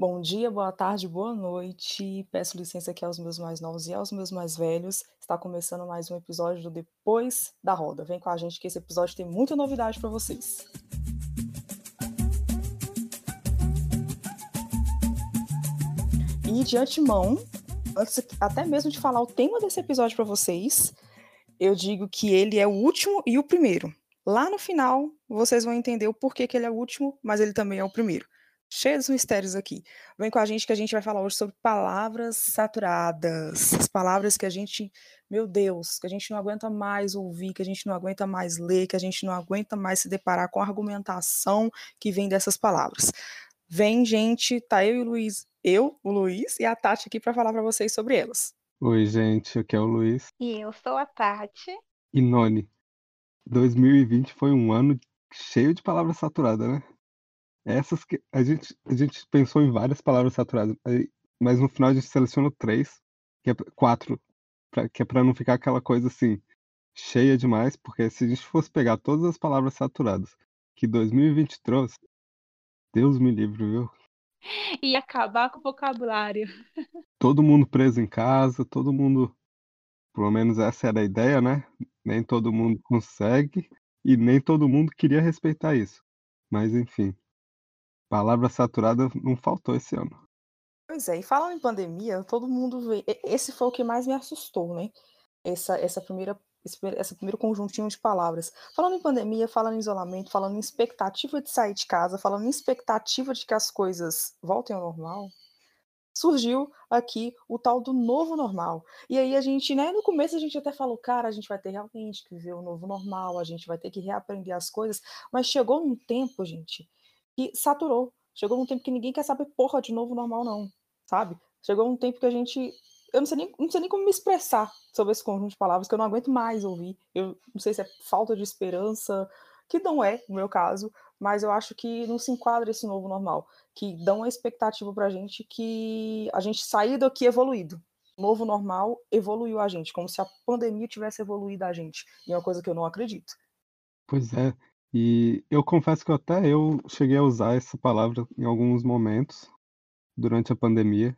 Bom dia, boa tarde, boa noite. Peço licença aqui aos meus mais novos e aos meus mais velhos. Está começando mais um episódio do Depois da Roda. Vem com a gente que esse episódio tem muita novidade para vocês. E de antemão, antes até mesmo de falar o tema desse episódio para vocês, eu digo que ele é o último e o primeiro. Lá no final, vocês vão entender o porquê que ele é o último, mas ele também é o primeiro cheio dos mistérios aqui. Vem com a gente que a gente vai falar hoje sobre palavras saturadas. As palavras que a gente, meu Deus, que a gente não aguenta mais ouvir, que a gente não aguenta mais ler, que a gente não aguenta mais se deparar com a argumentação que vem dessas palavras. Vem, gente, tá eu e o Luiz, eu, o Luiz e a Tati aqui para falar para vocês sobre elas. Oi, gente, aqui é o Luiz. E eu sou a Tati. E Noni, 2020 foi um ano cheio de palavras saturadas, né? Essas que a gente, a gente pensou em várias palavras saturadas, mas no final a gente selecionou três, que é quatro, pra, que é para não ficar aquela coisa assim cheia demais, porque se a gente fosse pegar todas as palavras saturadas que 2020 trouxe, Deus me livre, viu? E acabar com o vocabulário. Todo mundo preso em casa, todo mundo, pelo menos essa era a ideia, né? Nem todo mundo consegue e nem todo mundo queria respeitar isso. Mas enfim, Palavra saturada não faltou esse ano. Pois é, e falando em pandemia, todo mundo vê. Esse foi o que mais me assustou, né? Essa, essa primeira esse, esse primeiro conjuntinho de palavras. Falando em pandemia, falando em isolamento, falando em expectativa de sair de casa, falando em expectativa de que as coisas voltem ao normal, surgiu aqui o tal do novo normal. E aí a gente, né, no começo a gente até falou, cara, a gente vai ter realmente que viver o novo normal, a gente vai ter que reaprender as coisas, mas chegou um tempo, gente, que saturou. Chegou um tempo que ninguém quer saber porra de novo normal, não, sabe? Chegou um tempo que a gente. Eu não sei, nem, não sei nem como me expressar sobre esse conjunto de palavras que eu não aguento mais ouvir. Eu não sei se é falta de esperança, que não é, no meu caso, mas eu acho que não se enquadra esse novo normal, que dão uma expectativa pra gente que a gente sair daqui evoluído. O novo normal evoluiu a gente, como se a pandemia tivesse evoluído a gente. E é uma coisa que eu não acredito. Pois é, e eu confesso que até eu cheguei a usar essa palavra em alguns momentos durante a pandemia,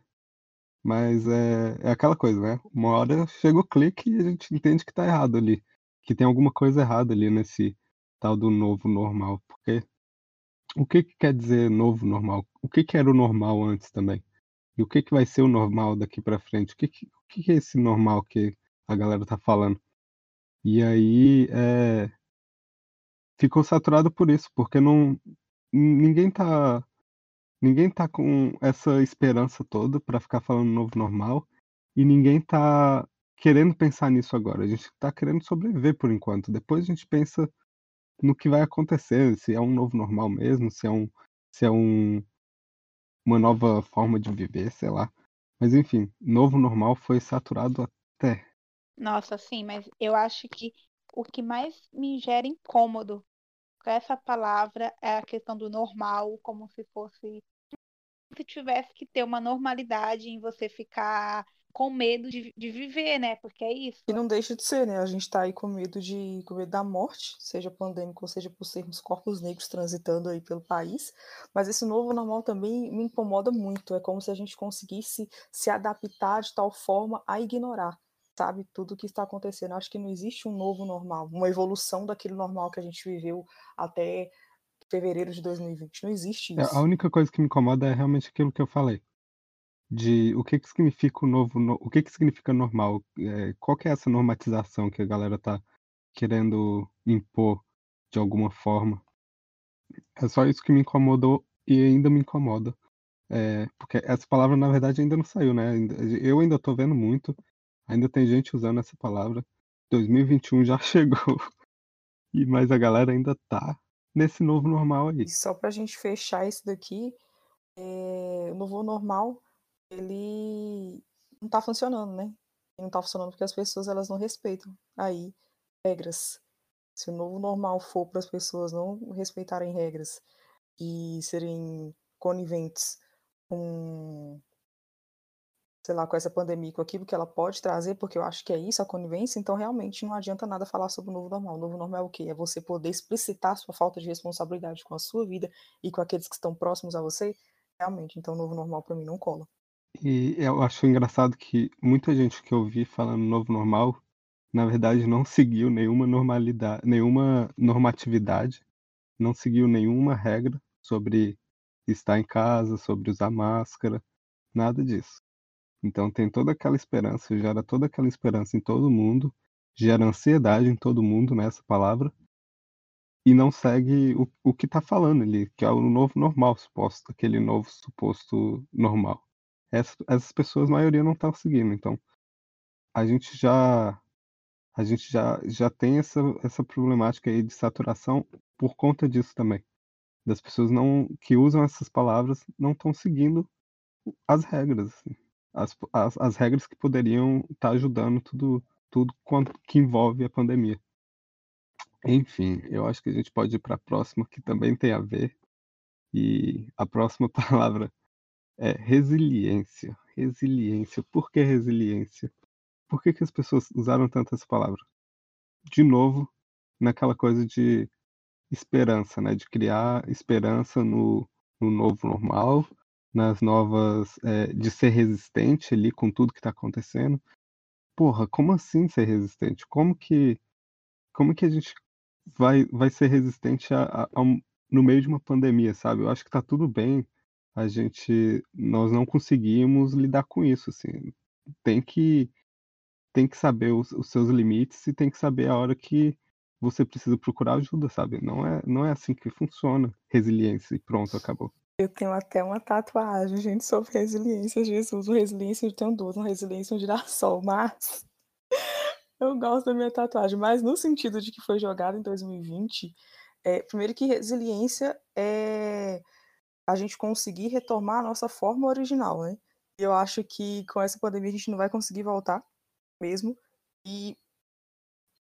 mas é, é aquela coisa, né? Uma hora chega o clique e a gente entende que tá errado ali, que tem alguma coisa errada ali nesse tal do novo normal, porque o que, que quer dizer novo normal? O que, que era o normal antes também? E o que, que vai ser o normal daqui para frente? O que, que, o que, que é esse normal que a galera tá falando? E aí, é, ficou saturado por isso, porque não ninguém tá ninguém tá com essa esperança toda para ficar falando novo normal e ninguém tá querendo pensar nisso agora. A gente tá querendo sobreviver por enquanto. Depois a gente pensa no que vai acontecer, se é um novo normal mesmo, se é um se é um uma nova forma de viver, sei lá. Mas enfim, novo normal foi saturado até. Nossa, sim, mas eu acho que o que mais me gera incômodo essa palavra é a questão do normal, como se fosse se tivesse que ter uma normalidade em você ficar com medo de, de viver, né? Porque é isso. E não deixa de ser, né? A gente tá aí com medo de com medo da morte, seja pandêmico seja por sermos corpos negros transitando aí pelo país. Mas esse novo normal também me incomoda muito. É como se a gente conseguisse se adaptar de tal forma a ignorar sabe tudo o que está acontecendo. Acho que não existe um novo normal, uma evolução daquele normal que a gente viveu até fevereiro de 2020. Não existe isso. É, a única coisa que me incomoda é realmente aquilo que eu falei. De o que que significa o novo, no, o que que significa normal? É, qual que é essa normatização que a galera tá querendo impor de alguma forma? É só isso que me incomodou e ainda me incomoda. É, porque essa palavra, na verdade, ainda não saiu, né? Eu ainda tô vendo muito. Ainda tem gente usando essa palavra. 2021 já chegou. E mas a galera ainda tá nesse novo normal aí. E só pra gente fechar isso daqui, é... o novo normal, ele não tá funcionando, né? não tá funcionando porque as pessoas elas não respeitam aí regras. Se o novo normal for para as pessoas não respeitarem regras e serem coniventes com sei lá, com essa pandemia, com aquilo que ela pode trazer, porque eu acho que é isso, a conivência, então realmente não adianta nada falar sobre o novo normal. O novo normal é o quê? É você poder explicitar sua falta de responsabilidade com a sua vida e com aqueles que estão próximos a você realmente. Então, novo normal para mim não cola. E eu acho engraçado que muita gente que eu vi falando novo normal, na verdade não seguiu nenhuma normalidade, nenhuma normatividade, não seguiu nenhuma regra sobre estar em casa, sobre usar máscara, nada disso. Então tem toda aquela esperança, gera toda aquela esperança em todo mundo, gera ansiedade em todo mundo nessa palavra, e não segue o, o que está falando ali, que é o novo normal suposto, aquele novo suposto normal. Essas, essas pessoas, a maioria, não estão seguindo. Então, a gente já a gente já, já tem essa, essa problemática aí de saturação por conta disso também. Das pessoas não que usam essas palavras não estão seguindo as regras. Assim as, as, as regras que poderiam estar tá ajudando tudo, tudo quanto que envolve a pandemia. Enfim, eu acho que a gente pode ir para a próxima, que também tem a ver. E a próxima palavra é resiliência. Resiliência. Por que resiliência? Por que, que as pessoas usaram tanto essa palavra? De novo, naquela coisa de esperança, né? De criar esperança no, no novo normal, nas novas. É, de ser resistente ali com tudo que está acontecendo. Porra, como assim ser resistente? Como que. Como que a gente vai, vai ser resistente a, a, a, no meio de uma pandemia, sabe? Eu acho que tá tudo bem. A gente. Nós não conseguimos lidar com isso, assim. Tem que. Tem que saber os, os seus limites e tem que saber a hora que você precisa procurar ajuda, sabe? Não é, não é assim que funciona resiliência e pronto, acabou. Eu tenho até uma tatuagem, gente, sobre resiliência. Jesus, o resiliência eu tenho duas, uma resiliência um girassol, mas eu gosto da minha tatuagem, mas no sentido de que foi jogada em 2020, é, primeiro que resiliência é a gente conseguir retomar a nossa forma original, né? E eu acho que com essa pandemia a gente não vai conseguir voltar mesmo e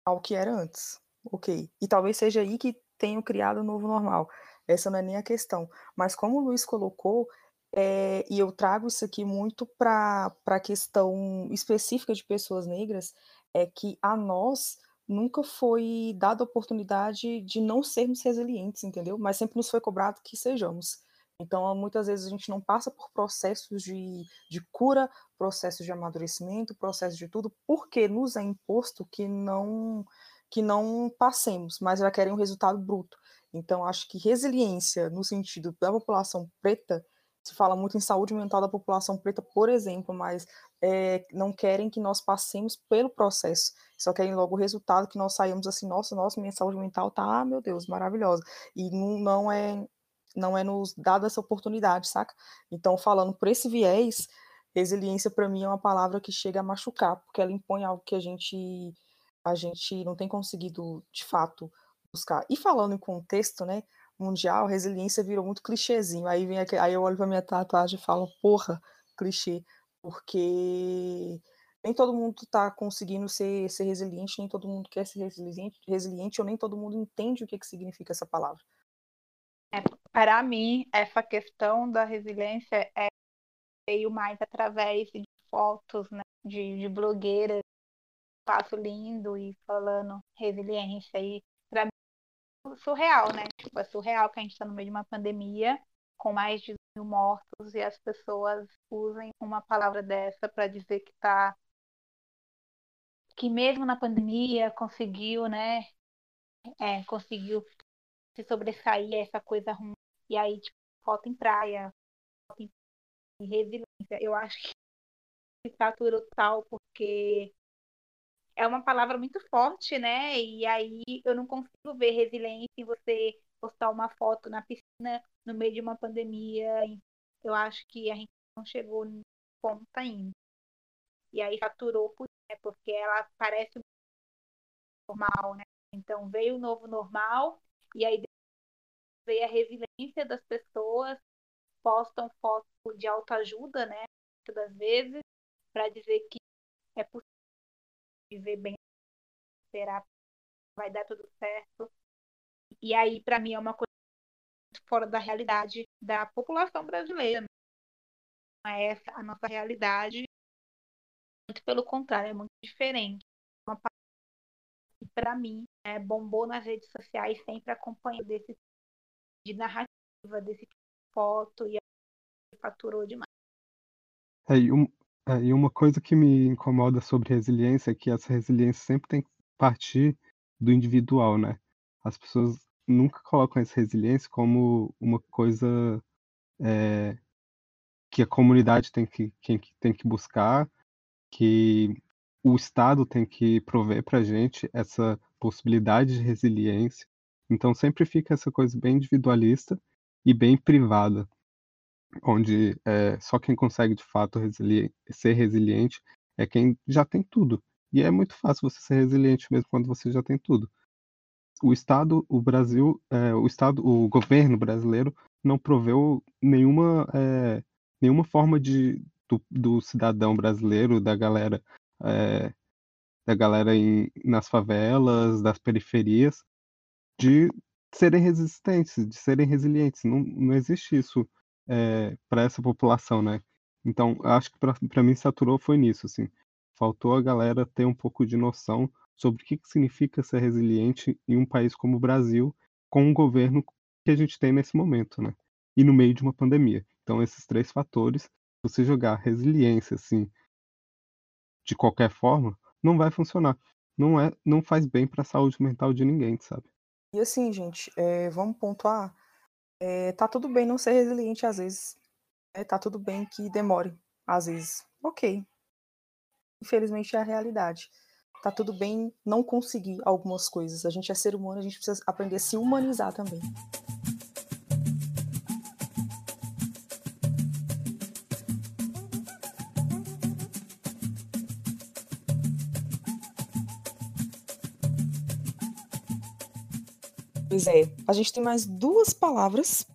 ao que era antes. Ok. E talvez seja aí que tenham criado o novo normal. Essa não é nem a questão. Mas como o Luiz colocou, é, e eu trago isso aqui muito para a questão específica de pessoas negras, é que a nós nunca foi dada a oportunidade de não sermos resilientes, entendeu? Mas sempre nos foi cobrado que sejamos. Então, muitas vezes a gente não passa por processos de, de cura, processos de amadurecimento, processos de tudo, porque nos é imposto que não que não passemos, mas já querem um resultado bruto. Então, acho que resiliência no sentido da população preta, se fala muito em saúde mental da população preta, por exemplo, mas é, não querem que nós passemos pelo processo, só querem logo o resultado, que nós saímos assim, nossa, nossa, minha saúde mental tá, ah, meu Deus, maravilhosa. E não, não é não é nos dada essa oportunidade, saca? Então, falando por esse viés, resiliência para mim é uma palavra que chega a machucar, porque ela impõe algo que a gente a gente não tem conseguido, de fato, buscar. E falando em contexto, né, mundial, resiliência virou muito clichêzinho. Aí vem aqui, aí eu olho para minha tatuagem e falo, porra, clichê, porque nem todo mundo está conseguindo ser, ser resiliente, nem todo mundo quer ser resiliente, resiliente, ou nem todo mundo entende o que, que significa essa palavra. É, para mim, essa questão da resiliência é veio mais através de fotos, né, de, de blogueiras, passo lindo e falando resiliência. E para surreal, né? Tipo, é surreal que a gente está no meio de uma pandemia com mais de mil mortos e as pessoas usem uma palavra dessa para dizer que tá que mesmo na pandemia conseguiu, né? É, conseguiu se sobressair essa coisa ruim. E aí, tipo, falta em praia, em resiliência. Eu acho que saturou tal porque é uma palavra muito forte, né? E aí eu não consigo ver resiliência em você postar uma foto na piscina no meio de uma pandemia. Eu acho que a gente não chegou no ponto ainda. E aí saturou por, né? porque ela parece normal, né? Então veio o novo normal e aí veio a resiliência das pessoas, postam foto de autoajuda, né? Muitas das vezes, para dizer que é possível viver bem, esperar, vai dar tudo certo. E aí, para mim, é uma coisa fora da realidade da população brasileira. Não é essa a nossa realidade. Muito pelo contrário, é muito diferente. Uma que, para mim, é, bombou nas redes sociais, sempre acompanho desse de narrativa, desse foto. E superfaturou demais. É, é, e uma coisa que me incomoda sobre resiliência é que essa resiliência sempre tem que partir do individual, né? As pessoas nunca colocam essa resiliência como uma coisa é, que a comunidade tem que, que, tem que buscar, que o Estado tem que prover para a gente essa possibilidade de resiliência. Então sempre fica essa coisa bem individualista e bem privada, onde é, só quem consegue de fato resili ser resiliente é quem já tem tudo. E é muito fácil você ser resiliente mesmo quando você já tem tudo. O Estado, o Brasil, é, o Estado, o governo brasileiro não proveu nenhuma, é, nenhuma forma de do, do, cidadão brasileiro, da galera, da galera em, nas favelas, das periferias, de serem resistentes, de serem resilientes. Não, não existe isso é, para essa população, né? Então, acho que para mim saturou foi nisso, assim. Faltou a galera ter um pouco de noção sobre o que, que significa ser resiliente em um país como o Brasil, com o governo que a gente tem nesse momento, né? E no meio de uma pandemia. Então, esses três fatores, você jogar resiliência, assim, de qualquer forma, não vai funcionar. Não é, não faz bem para a saúde mental de ninguém, sabe? E assim, gente, é, vamos pontuar. É, tá tudo bem não ser resiliente às vezes. É, tá tudo bem que demore às vezes. Ok. Infelizmente é a realidade. Tá tudo bem não conseguir algumas coisas. A gente é ser humano, a gente precisa aprender a se humanizar também. Pois é, a gente tem mais duas palavras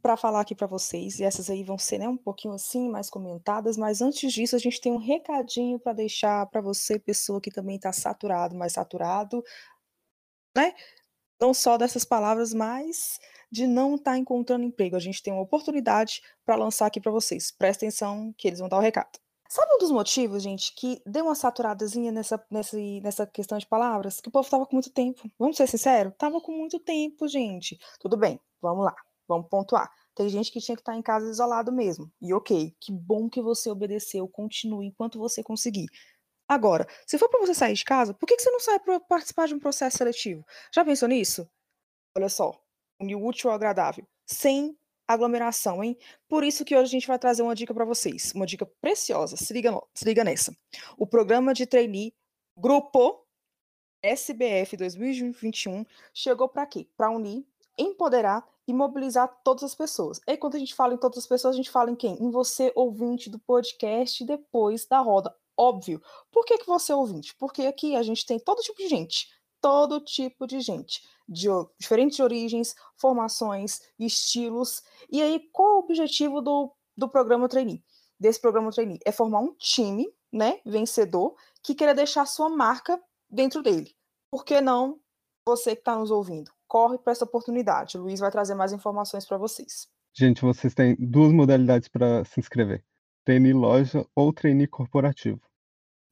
para falar aqui para vocês, e essas aí vão ser né, um pouquinho assim, mais comentadas, mas antes disso, a gente tem um recadinho para deixar para você, pessoa que também está saturado, mais saturado, né? Não só dessas palavras, mas de não estar tá encontrando emprego. A gente tem uma oportunidade para lançar aqui para vocês. Presta atenção que eles vão dar o recado. Sabe um dos motivos, gente, que deu uma saturadazinha nessa, nessa, nessa questão de palavras? Que o povo tava com muito tempo. Vamos ser sinceros? Tava com muito tempo, gente. Tudo bem, vamos lá, vamos pontuar. Tem gente que tinha que estar tá em casa isolado mesmo. E ok, que bom que você obedeceu, continue enquanto você conseguir. Agora, se for para você sair de casa, por que, que você não sai para participar de um processo seletivo? Já pensou nisso? Olha só, o útil ao agradável. Sem aglomeração, hein? Por isso que hoje a gente vai trazer uma dica para vocês, uma dica preciosa. Se liga, se liga nessa. O programa de trainee Grupo SBF 2021 chegou para quê? Para unir, empoderar e mobilizar todas as pessoas. E quando a gente fala em todas as pessoas, a gente fala em quem? Em você, ouvinte do podcast, depois da roda. Óbvio. Por que, que você é ouvinte? Porque aqui a gente tem todo tipo de gente todo tipo de gente, de diferentes origens, formações, estilos. E aí, qual o objetivo do, do programa Trainee? Desse programa Trainee? É formar um time, né, vencedor, que queira deixar sua marca dentro dele. Por que não você que está nos ouvindo? Corre para essa oportunidade. O Luiz vai trazer mais informações para vocês. Gente, vocês têm duas modalidades para se inscrever: trainee loja ou trainee corporativo.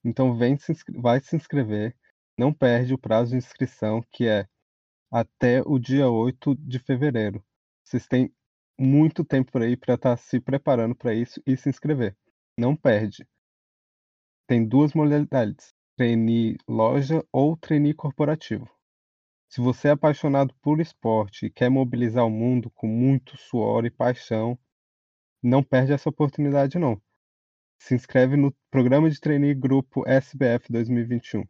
Então, vem se vai se inscrever não perde o prazo de inscrição, que é até o dia 8 de fevereiro. Vocês têm muito tempo por aí para estar tá se preparando para isso e se inscrever. Não perde. Tem duas modalidades: trainee loja ou trainee corporativo. Se você é apaixonado por esporte e quer mobilizar o mundo com muito suor e paixão, não perde essa oportunidade não. Se inscreve no programa de trainee grupo SBF 2021.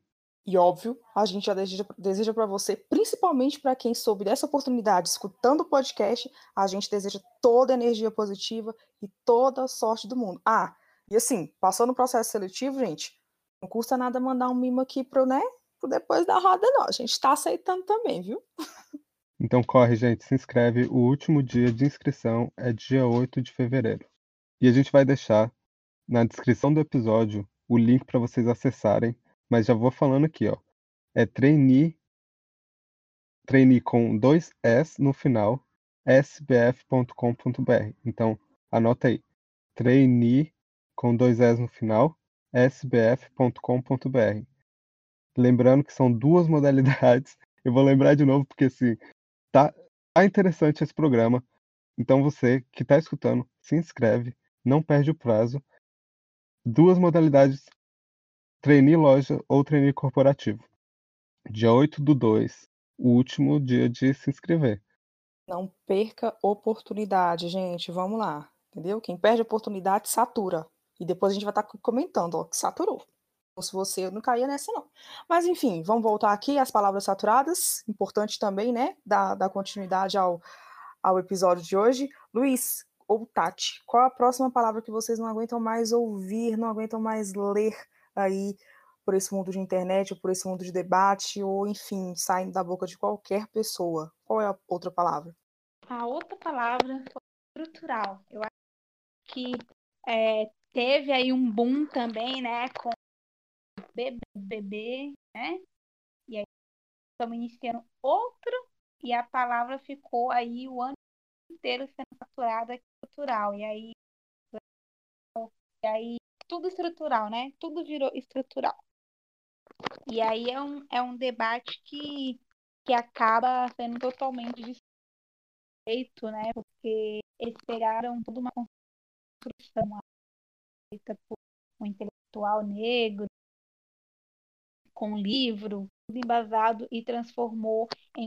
E óbvio, a gente já deseja, deseja para você, principalmente para quem soube dessa oportunidade escutando o podcast, a gente deseja toda a energia positiva e toda a sorte do mundo. Ah, e assim, passou no processo seletivo, gente, não custa nada mandar um mimo aqui pro, né, pro depois da roda, não. A gente está aceitando também, viu? Então corre, gente, se inscreve. O último dia de inscrição é dia 8 de fevereiro. E a gente vai deixar na descrição do episódio o link para vocês acessarem mas já vou falando aqui, ó. É trainee, trainee com dois S no final, sbf.com.br. Então, anota aí. Trainee com dois S no final, sbf.com.br. Lembrando que são duas modalidades. Eu vou lembrar de novo porque assim, tá, tá interessante esse programa. Então você que está escutando, se inscreve, não perde o prazo. Duas modalidades, trainee loja ou trainee corporativo. Dia 8 do 2, o último dia de se inscrever. Não perca oportunidade, gente. Vamos lá. Entendeu? Quem perde oportunidade satura. E depois a gente vai estar tá comentando, ó, que saturou. Se você não caía nessa, não. Mas enfim, vamos voltar aqui às palavras saturadas. Importante também, né? Dar, dar continuidade ao, ao episódio de hoje. Luiz ou Tati, qual a próxima palavra que vocês não aguentam mais ouvir, não aguentam mais ler aí por esse mundo de internet, ou por esse mundo de debate, ou enfim, saindo da boca de qualquer pessoa? Qual é a outra palavra? A outra palavra foi estrutural. Eu acho que é, teve aí um boom também, né, com bebê, né? E aí estamos iniciando outro e a palavra ficou aí o ano inteiro sendo faturada estrutural. E aí, e aí tudo estrutural, né? Tudo virou estrutural. E aí é um, é um debate que, que acaba sendo totalmente desfeito, né? Porque eles pegaram toda uma construção feita por um intelectual negro, com um livro, tudo embasado e transformou em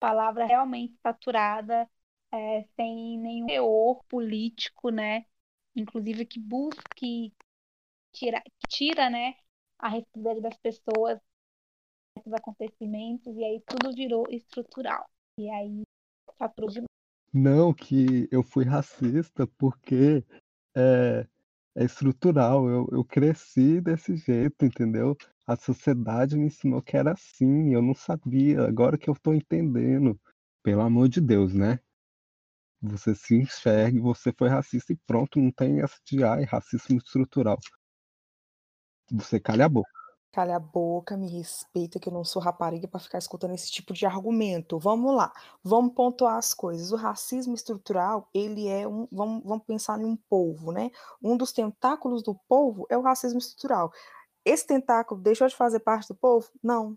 palavra realmente saturada, é, sem nenhum teor político, né? Inclusive que busque tirar, que tira, né, a responsabilidade das pessoas esses acontecimentos e aí tudo virou estrutural. E aí saturou demais. Não, que eu fui racista porque é, é estrutural. Eu, eu cresci desse jeito, entendeu? A sociedade me ensinou que era assim, eu não sabia. Agora que eu tô entendendo. Pelo amor de Deus, né? Você se enxergue, você foi racista e pronto, não tem essa de ai, racismo estrutural. Você calha a boca. Calha a boca, me respeita, que eu não sou rapariga para ficar escutando esse tipo de argumento. Vamos lá, vamos pontuar as coisas. O racismo estrutural, ele é um. Vamos, vamos pensar em um polvo, né? Um dos tentáculos do polvo é o racismo estrutural. Esse tentáculo deixou de fazer parte do polvo? Não.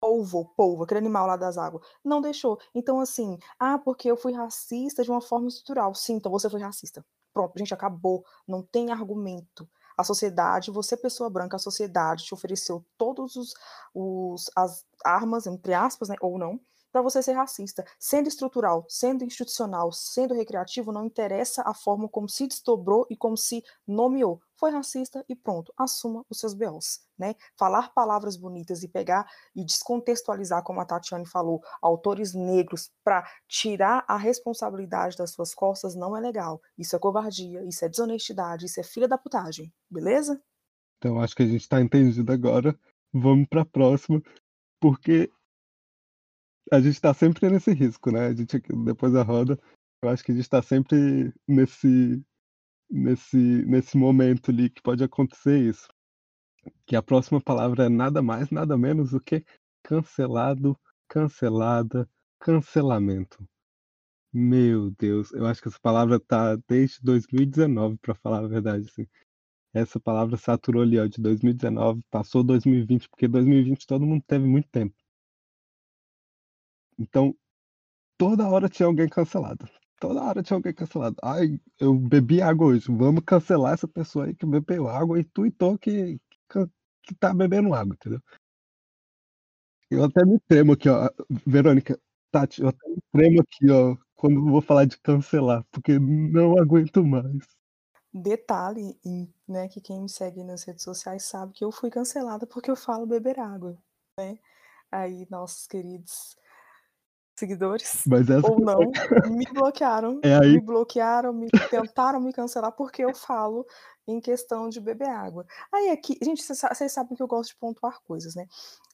Polvo, polvo, aquele animal lá das águas. Não deixou. Então, assim, ah, porque eu fui racista de uma forma estrutural. Sim, então você foi racista. Pronto, gente, acabou. Não tem argumento. A sociedade, você pessoa branca, a sociedade te ofereceu todos os, os as armas, entre aspas, né, ou não, para você ser racista. Sendo estrutural, sendo institucional, sendo recreativo, não interessa a forma como se desdobrou e como se nomeou. Foi racista e pronto, assuma os seus BOs. Né? Falar palavras bonitas e pegar e descontextualizar, como a Tatiane falou, autores negros para tirar a responsabilidade das suas costas não é legal. Isso é covardia, isso é desonestidade, isso é filha da putagem, beleza? Então acho que a gente está entendido agora. Vamos para a próxima, porque a gente está sempre nesse risco, né? A gente depois da roda, eu acho que a gente está sempre nesse nesse nesse momento ali que pode acontecer isso. Que a próxima palavra é nada mais, nada menos do que cancelado, cancelada, cancelamento. Meu Deus, eu acho que essa palavra tá desde 2019, para falar a verdade, assim. Essa palavra saturou ali, ó, de 2019, passou 2020, porque 2020 todo mundo teve muito tempo. Então, toda hora tinha alguém cancelado. Toda hora tinha alguém cancelado. Ai, eu bebi água hoje. Vamos cancelar essa pessoa aí que bebeu água e tuitou que, que, que tá bebendo água, entendeu? Eu até me tremo aqui, ó. Verônica, Tati, eu até me tremo aqui, ó, quando vou falar de cancelar, porque não aguento mais. Detalhe, né, que quem me segue nas redes sociais sabe que eu fui cancelada porque eu falo beber água, né? Aí, nossos queridos seguidores ou não me bloquearam, é me bloquearam, me tentaram me cancelar porque eu falo em questão de beber água. Aí aqui, gente, vocês sabem que eu gosto de pontuar coisas, né?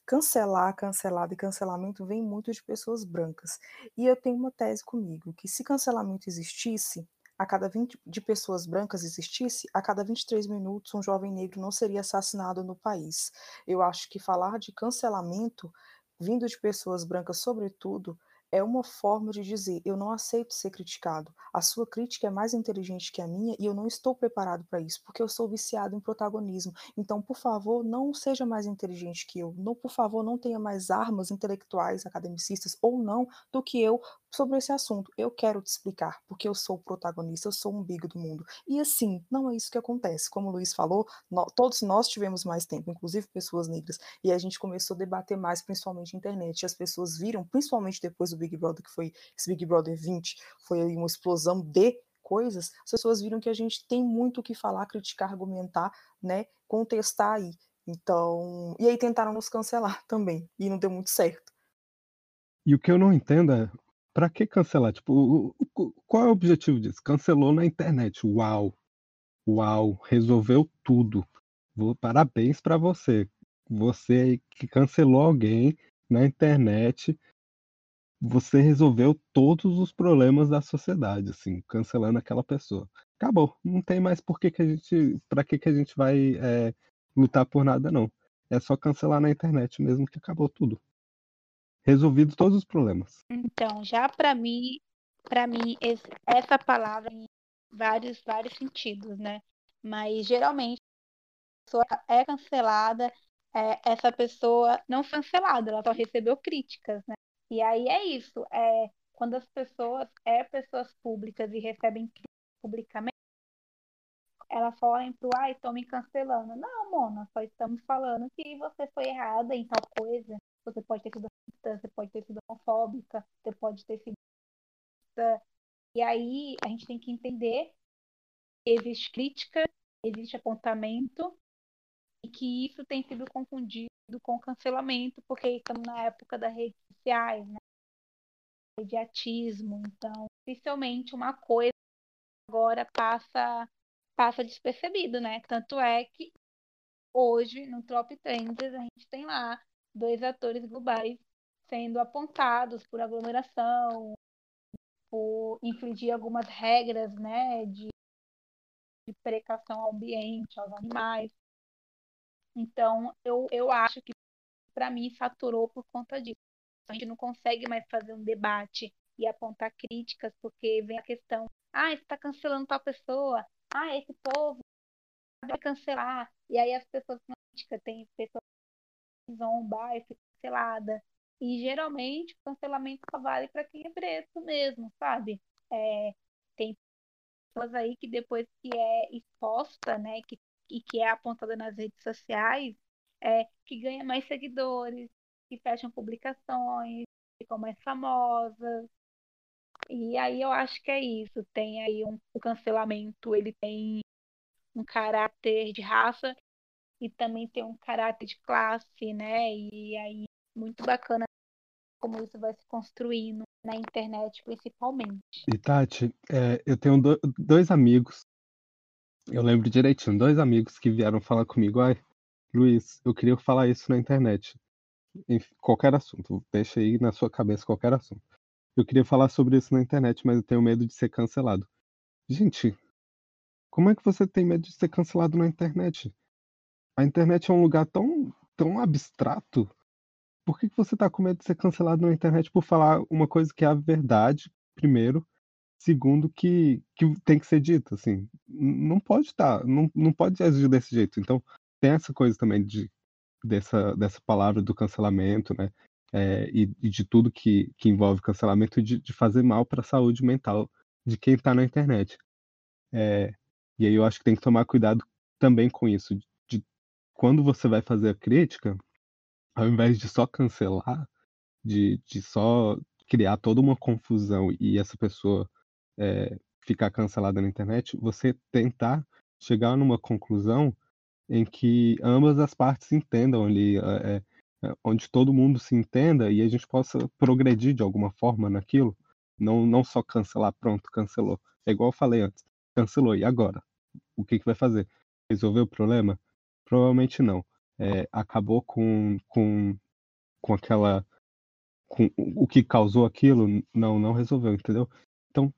Cancelar, cancelado e cancelamento vem muito de pessoas brancas. E eu tenho uma tese comigo que se cancelamento existisse, a cada 20 de pessoas brancas existisse, a cada 23 minutos um jovem negro não seria assassinado no país. Eu acho que falar de cancelamento vindo de pessoas brancas, sobretudo, é uma forma de dizer: eu não aceito ser criticado. A sua crítica é mais inteligente que a minha e eu não estou preparado para isso, porque eu sou viciado em protagonismo. Então, por favor, não seja mais inteligente que eu. Não, por favor, não tenha mais armas intelectuais, academicistas ou não, do que eu sobre esse assunto. Eu quero te explicar, porque eu sou o protagonista, eu sou o umbigo do mundo. E assim, não é isso que acontece. Como o Luiz falou, todos nós tivemos mais tempo, inclusive pessoas negras, e a gente começou a debater mais, principalmente na internet. E as pessoas viram, principalmente depois do Big Brother, que foi esse Big Brother 20, foi uma explosão de coisas, as pessoas viram que a gente tem muito o que falar, criticar, argumentar, né, contestar aí. Então, e aí tentaram nos cancelar também, e não deu muito certo. E o que eu não entendo é, pra que cancelar? Tipo, qual é o objetivo disso? Cancelou na internet. Uau! Uau! Resolveu tudo. Parabéns para você. Você que cancelou alguém na internet, você resolveu todos os problemas da sociedade, assim, cancelando aquela pessoa. Acabou. Não tem mais por que, que a gente. Pra que, que a gente vai é, lutar por nada, não. É só cancelar na internet mesmo que acabou tudo resolvido todos os problemas. Então, já para mim, para mim essa palavra tem vários vários sentidos, né? Mas geralmente a pessoa é cancelada, é, essa pessoa não foi cancelada, ela só recebeu críticas, né? E aí é isso, é quando as pessoas é pessoas públicas e recebem críticas publicamente, elas falam pro ai, estão me cancelando. Não, Mona, só estamos falando que você foi errada em tal coisa. Você pode ter sido racista, você pode ter sido homofóbica, você pode ter sido. E aí a gente tem que entender que existe crítica, existe apontamento e que isso tem sido confundido com cancelamento, porque estamos na época das redes sociais, né? Mediatismo. Então, oficialmente uma coisa agora passa passa despercebido, né? Tanto é que hoje no Top Trends a gente tem lá dois atores globais sendo apontados por aglomeração, por infligir algumas regras né, de, de precaução ao ambiente, aos animais. Então, eu, eu acho que, para mim, saturou por conta disso. A gente não consegue mais fazer um debate e apontar críticas, porque vem a questão: ah, está cancelando tal pessoa, ah, esse povo vai cancelar. E aí as pessoas críticas, tem pessoas zombar e ficar cancelada. E geralmente o cancelamento só vale para quem é preto mesmo, sabe? É, tem pessoas aí que depois que é exposta, né, que, e que é apontada nas redes sociais, é, que ganha mais seguidores, que fecham publicações, ficam mais famosas. E aí eu acho que é isso. Tem aí um, o cancelamento, ele tem um caráter de raça e também tem um caráter de classe, né? E aí, muito bacana como isso vai se construindo na internet, principalmente. E Tati, é, eu tenho do, dois amigos, eu lembro direitinho, dois amigos que vieram falar comigo, ai, Luiz, eu queria falar isso na internet. Qualquer assunto, deixa aí na sua cabeça qualquer assunto. Eu queria falar sobre isso na internet, mas eu tenho medo de ser cancelado. Gente, como é que você tem medo de ser cancelado na internet? A internet é um lugar tão, tão abstrato. Por que, que você tá com medo de ser cancelado na internet por falar uma coisa que é a verdade, primeiro? Segundo, que, que tem que ser dita, assim. Não pode estar, tá, não, não pode agir desse jeito. Então, tem essa coisa também de, dessa, dessa palavra do cancelamento, né? É, e, e, de tudo que, que envolve cancelamento de, de fazer mal para a saúde mental de quem está na internet. É, e aí eu acho que tem que tomar cuidado também com isso, quando você vai fazer a crítica, ao invés de só cancelar, de, de só criar toda uma confusão e essa pessoa é, ficar cancelada na internet, você tentar chegar numa conclusão em que ambas as partes entendam ali, é, onde todo mundo se entenda e a gente possa progredir de alguma forma naquilo, não, não só cancelar, pronto, cancelou. É igual eu falei antes, cancelou, e agora? O que, que vai fazer? Resolver o problema? Provavelmente não. É, acabou com, com, com aquela. Com o que causou aquilo, não, não resolveu, entendeu? Então,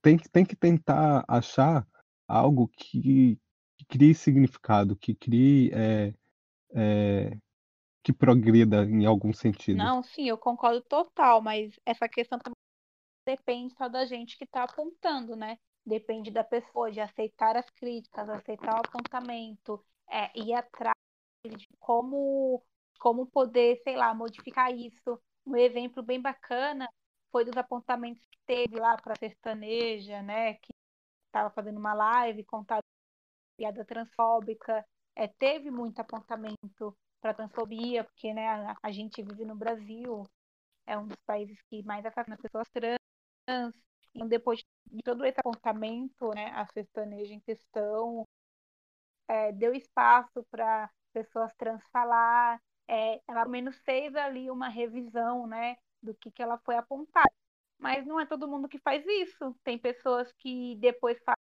tem, tem que tentar achar algo que, que crie significado, que crie. É, é, que progrida em algum sentido. Não, sim, eu concordo total, mas essa questão também depende só da gente que está apontando, né? Depende da pessoa, de aceitar as críticas, aceitar o apontamento, é, ir atrás de como, como poder, sei lá, modificar isso. Um exemplo bem bacana foi dos apontamentos que teve lá para sertaneja, né? Que estava fazendo uma live, contado piada transfóbica. É, teve muito apontamento para transfobia, porque né, a, a, gente vive no Brasil, é um dos países que mais assassina pessoas trans. E depois de todo esse apontamento, né, a sertaneja em questão é, deu espaço para pessoas trans falar, é, ela ao menos fez ali uma revisão, né, do que, que ela foi apontada. Mas não é todo mundo que faz isso. Tem pessoas que depois falam,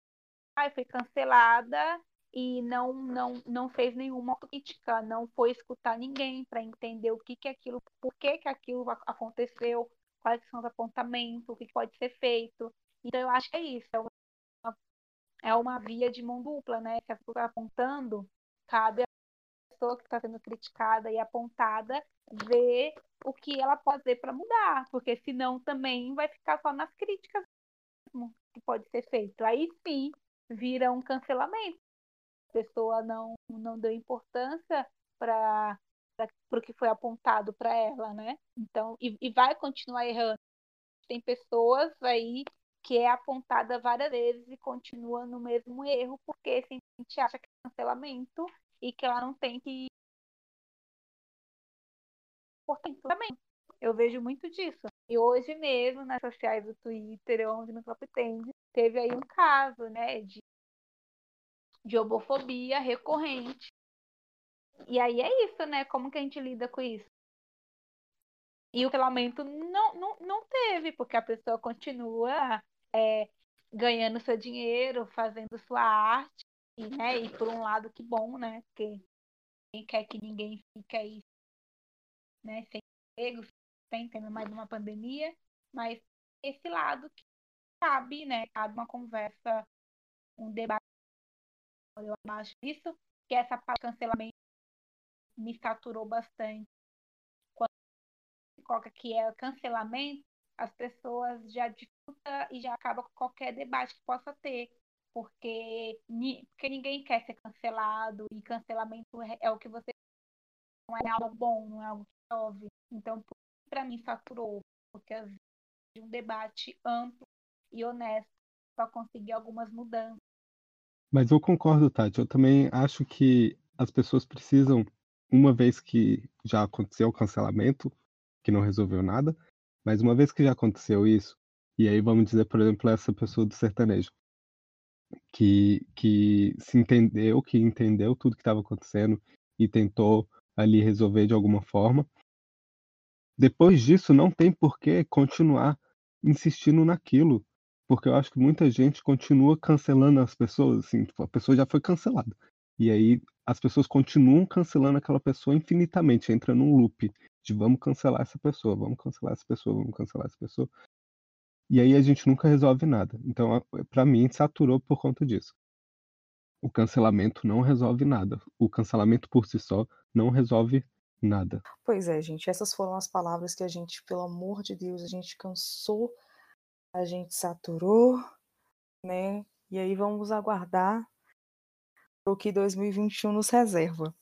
ah, foi cancelada e não não não fez nenhuma crítica, não foi escutar ninguém para entender o que que é aquilo, por que que aquilo aconteceu, quais são os apontamentos, o que pode ser feito. Então eu acho que é isso, é é uma via de mão dupla, né? A está apontando, cabe pessoa que está sendo criticada e apontada ver o que ela pode fazer para mudar, porque senão também vai ficar só nas críticas que pode ser feito. Aí sim vira um cancelamento. A pessoa não, não deu importância para o que foi apontado para ela, né? Então, e, e vai continuar errando. Tem pessoas aí que é apontada várias vezes e continua no mesmo erro, porque a gente acha que é cancelamento e que ela não tem que portanto também eu vejo muito disso. E hoje mesmo nas sociais do Twitter onde no Top Tend teve aí um caso né de de homofobia recorrente. E aí é isso né? Como que a gente lida com isso? E o cancelamento não, não, não teve porque a pessoa continua é, ganhando seu dinheiro fazendo sua arte e, né, e por um lado, que bom, né? Porque ninguém quer que ninguém fique aí né, sem emprego, sem tendo mais uma pandemia, mas esse lado que cabe, né? Cabe uma conversa, um debate. Eu acho isso, que essa parte de cancelamento me saturou bastante. Quando coloca que é cancelamento, as pessoas já disputam e já acaba com qualquer debate que possa ter porque, porque ninguém quer ser cancelado e cancelamento é, é o que você não é algo bom, não é algo que ouve. Então, para mim, saturou, porque de um debate amplo e honesto para conseguir algumas mudanças. Mas eu concordo, Tati. Eu também acho que as pessoas precisam, uma vez que já aconteceu o cancelamento, que não resolveu nada, mas uma vez que já aconteceu isso, e aí vamos dizer, por exemplo, essa pessoa do sertanejo, que, que se entendeu, que entendeu tudo que estava acontecendo e tentou ali resolver de alguma forma. Depois disso, não tem por que continuar insistindo naquilo, porque eu acho que muita gente continua cancelando as pessoas, assim, tipo, a pessoa já foi cancelada. E aí as pessoas continuam cancelando aquela pessoa infinitamente, entra num loop de vamos cancelar essa pessoa, vamos cancelar essa pessoa, vamos cancelar essa pessoa. E aí a gente nunca resolve nada. Então, para mim, saturou por conta disso. O cancelamento não resolve nada. O cancelamento por si só não resolve nada. Pois é, gente. Essas foram as palavras que a gente, pelo amor de Deus, a gente cansou, a gente saturou, né? E aí vamos aguardar o que 2021 nos reserva.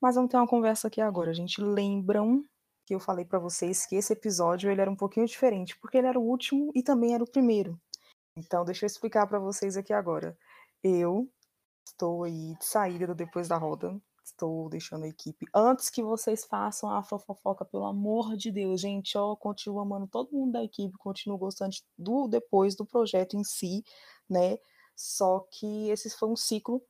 Mas vamos ter uma conversa aqui agora. A gente lembram que eu falei para vocês que esse episódio ele era um pouquinho diferente, porque ele era o último e também era o primeiro. Então, deixa eu explicar para vocês aqui agora. Eu estou aí de saída do Depois da Roda, estou deixando a equipe. Antes que vocês façam a fofoca, pelo amor de Deus, gente, ó, continuo amando todo mundo da equipe, continuo gostando do depois do projeto em si, né? Só que esse foi um ciclo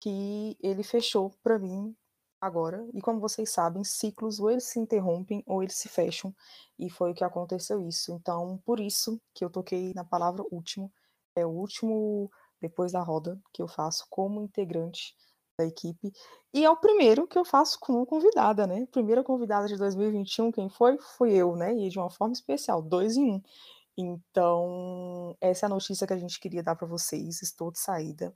que ele fechou para mim agora. E como vocês sabem, ciclos ou eles se interrompem ou eles se fecham. E foi o que aconteceu isso. Então, por isso que eu toquei na palavra último. É o último depois da roda que eu faço como integrante da equipe. E é o primeiro que eu faço como convidada, né? Primeira convidada de 2021, quem foi? Fui eu, né? E de uma forma especial, dois em um. Então, essa é a notícia que a gente queria dar para vocês. Estou de saída.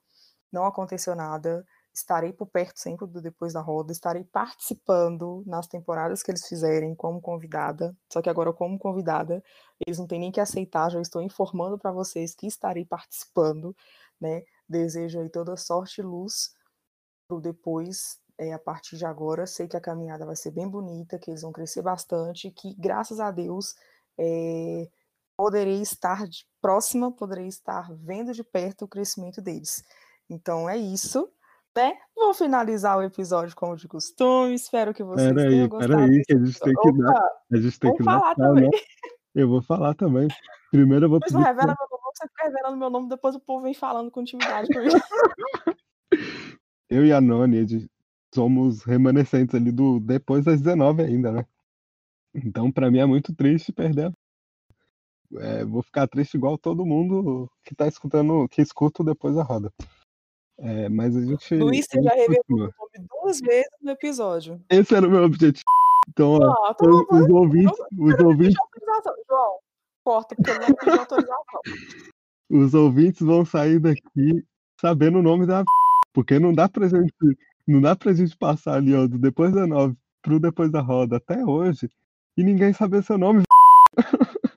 Não aconteceu nada estarei por perto sempre do Depois da Roda, estarei participando nas temporadas que eles fizerem como convidada, só que agora como convidada, eles não têm nem que aceitar, já estou informando para vocês que estarei participando, né? Desejo aí toda sorte e luz pro depois, é, a partir de agora, sei que a caminhada vai ser bem bonita, que eles vão crescer bastante, que graças a Deus é, poderei estar de, próxima, poderei estar vendo de perto o crescimento deles. Então é isso. Né? Vou finalizar o episódio como de costume. Espero que vocês pera tenham aí, gostado. Pera aí, que a gente tem que Opa, dar. A gente tem que falar dar também. calma. Eu vou falar também. Primeiro eu vou Depois pedir. revela meu nome, você fica revelando meu nome, depois o povo vem falando com intimidade comigo. Eu e a Noni, somos remanescentes ali do depois das 19 ainda, né? Então, pra mim é muito triste perder. É, vou ficar triste igual todo mundo que tá escutando, que escuta depois da roda. É, mas a gente. Luiz, você já revelou meu nome duas vezes no episódio. Esse era o meu objetivo. Então, ó, tá os, os ouvintes, os ouvintes. João, corta, porque ele não autorização. os ouvintes vão sair daqui sabendo o nome da porque não dá pra gente, não dá pra gente passar ali, ó, do depois da nove pro depois da roda até hoje e ninguém saber seu nome.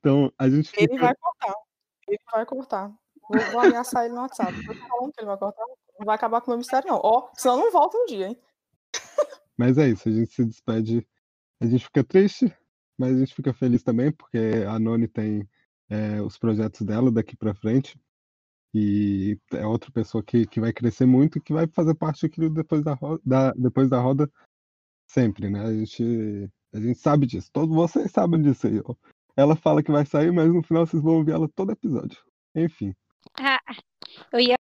Então, a gente Ele vai cortar. Ele vai cortar. Vou, vou ameaçar ele no WhatsApp. Eu tô falando que ele vai cortar. Não vai acabar com o meu mistério, não. Ó, senão não volta um dia, hein? mas é isso, a gente se despede. A gente fica triste, mas a gente fica feliz também porque a Noni tem é, os projetos dela daqui pra frente. E é outra pessoa que, que vai crescer muito e que vai fazer parte daquilo depois da, roda, da, depois da roda sempre, né? A gente, a gente sabe disso. Todos vocês sabem disso aí. Ó. Ela fala que vai sair, mas no final vocês vão ouvir ela todo episódio. Enfim. Ah, eu ia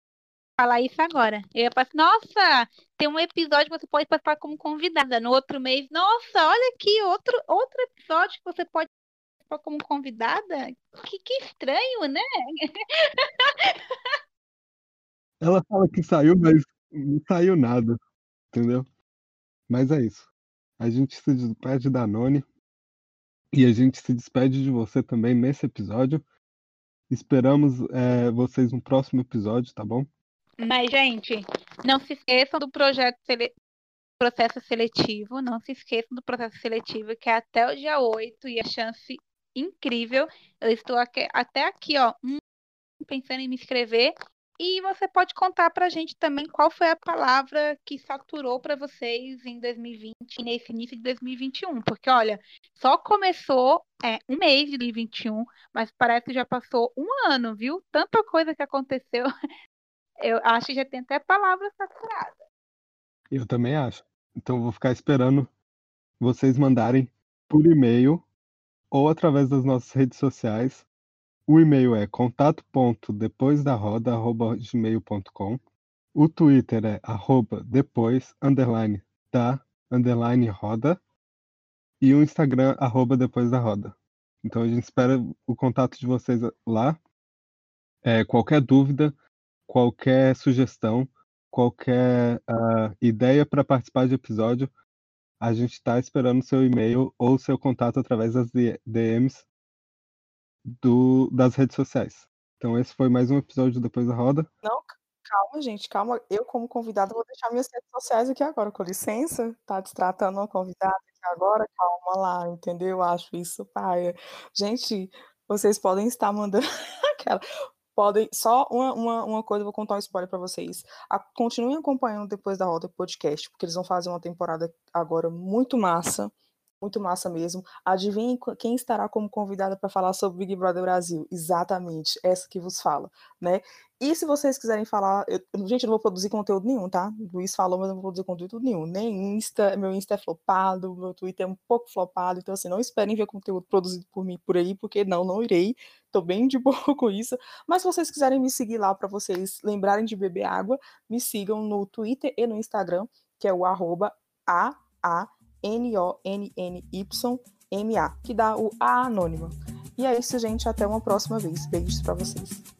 falar isso agora. Eu ia falar nossa, tem um episódio que você pode participar como convidada. No outro mês, nossa, olha aqui, outro, outro episódio que você pode participar como convidada. Que, que estranho, né? Ela fala que saiu, mas não saiu nada. Entendeu? Mas é isso. A gente se despede da Noni. E a gente se despede de você também nesse episódio. Esperamos é, vocês no próximo episódio, tá bom? Mas, gente, não se esqueçam do projeto sele... processo seletivo. Não se esqueçam do processo seletivo, que é até o dia 8 e a chance incrível. Eu estou aqui, até aqui, ó, pensando em me inscrever. E você pode contar pra gente também qual foi a palavra que saturou para vocês em 2020 e nesse início de 2021. Porque, olha, só começou é, um mês de 2021, mas parece que já passou um ano, viu? Tanta coisa que aconteceu. Eu acho que já tem até palavra saturada. Eu também acho. Então vou ficar esperando vocês mandarem por e-mail ou através das nossas redes sociais. O e-mail é contato.depoisdaroda.gmail.com O Twitter é arroba depois, underline, da, underline, roda. E o Instagram, arroba depois da roda. Então a gente espera o contato de vocês lá. É, qualquer dúvida, qualquer sugestão, qualquer ah, ideia para participar de episódio, a gente está esperando seu e-mail ou seu contato através das DMs do, das redes sociais. Então esse foi mais um episódio Depois da Roda. Não, calma, gente, calma. Eu, como convidada, vou deixar minhas redes sociais aqui agora, com licença. Tá destratando uma convidada aqui agora, calma lá, entendeu? Acho isso paia. Gente, vocês podem estar mandando aquela. Podem. Só uma, uma, uma coisa, vou contar um spoiler para vocês. A, continuem acompanhando depois da roda podcast, porque eles vão fazer uma temporada agora muito massa. Muito massa mesmo. Adivinhem qu- quem estará como convidada para falar sobre Big Brother Brasil? Exatamente, essa que vos fala, né? E se vocês quiserem falar, eu- gente, eu não vou produzir conteúdo nenhum, tá? O Luiz falou, mas eu não vou produzir conteúdo nenhum. Nem Insta, meu Insta é flopado, meu Twitter é um pouco flopado, então assim, não esperem ver conteúdo produzido por mim por aí, porque não, não irei. Tô bem de boa com isso. Mas se vocês quiserem me seguir lá para vocês lembrarem de beber água, me sigam no Twitter e no Instagram, que é o arroba A-A-N-O-N-N-Y-M-A, que dá o A anônima. E é isso, gente. Até uma próxima vez. Beijos para vocês.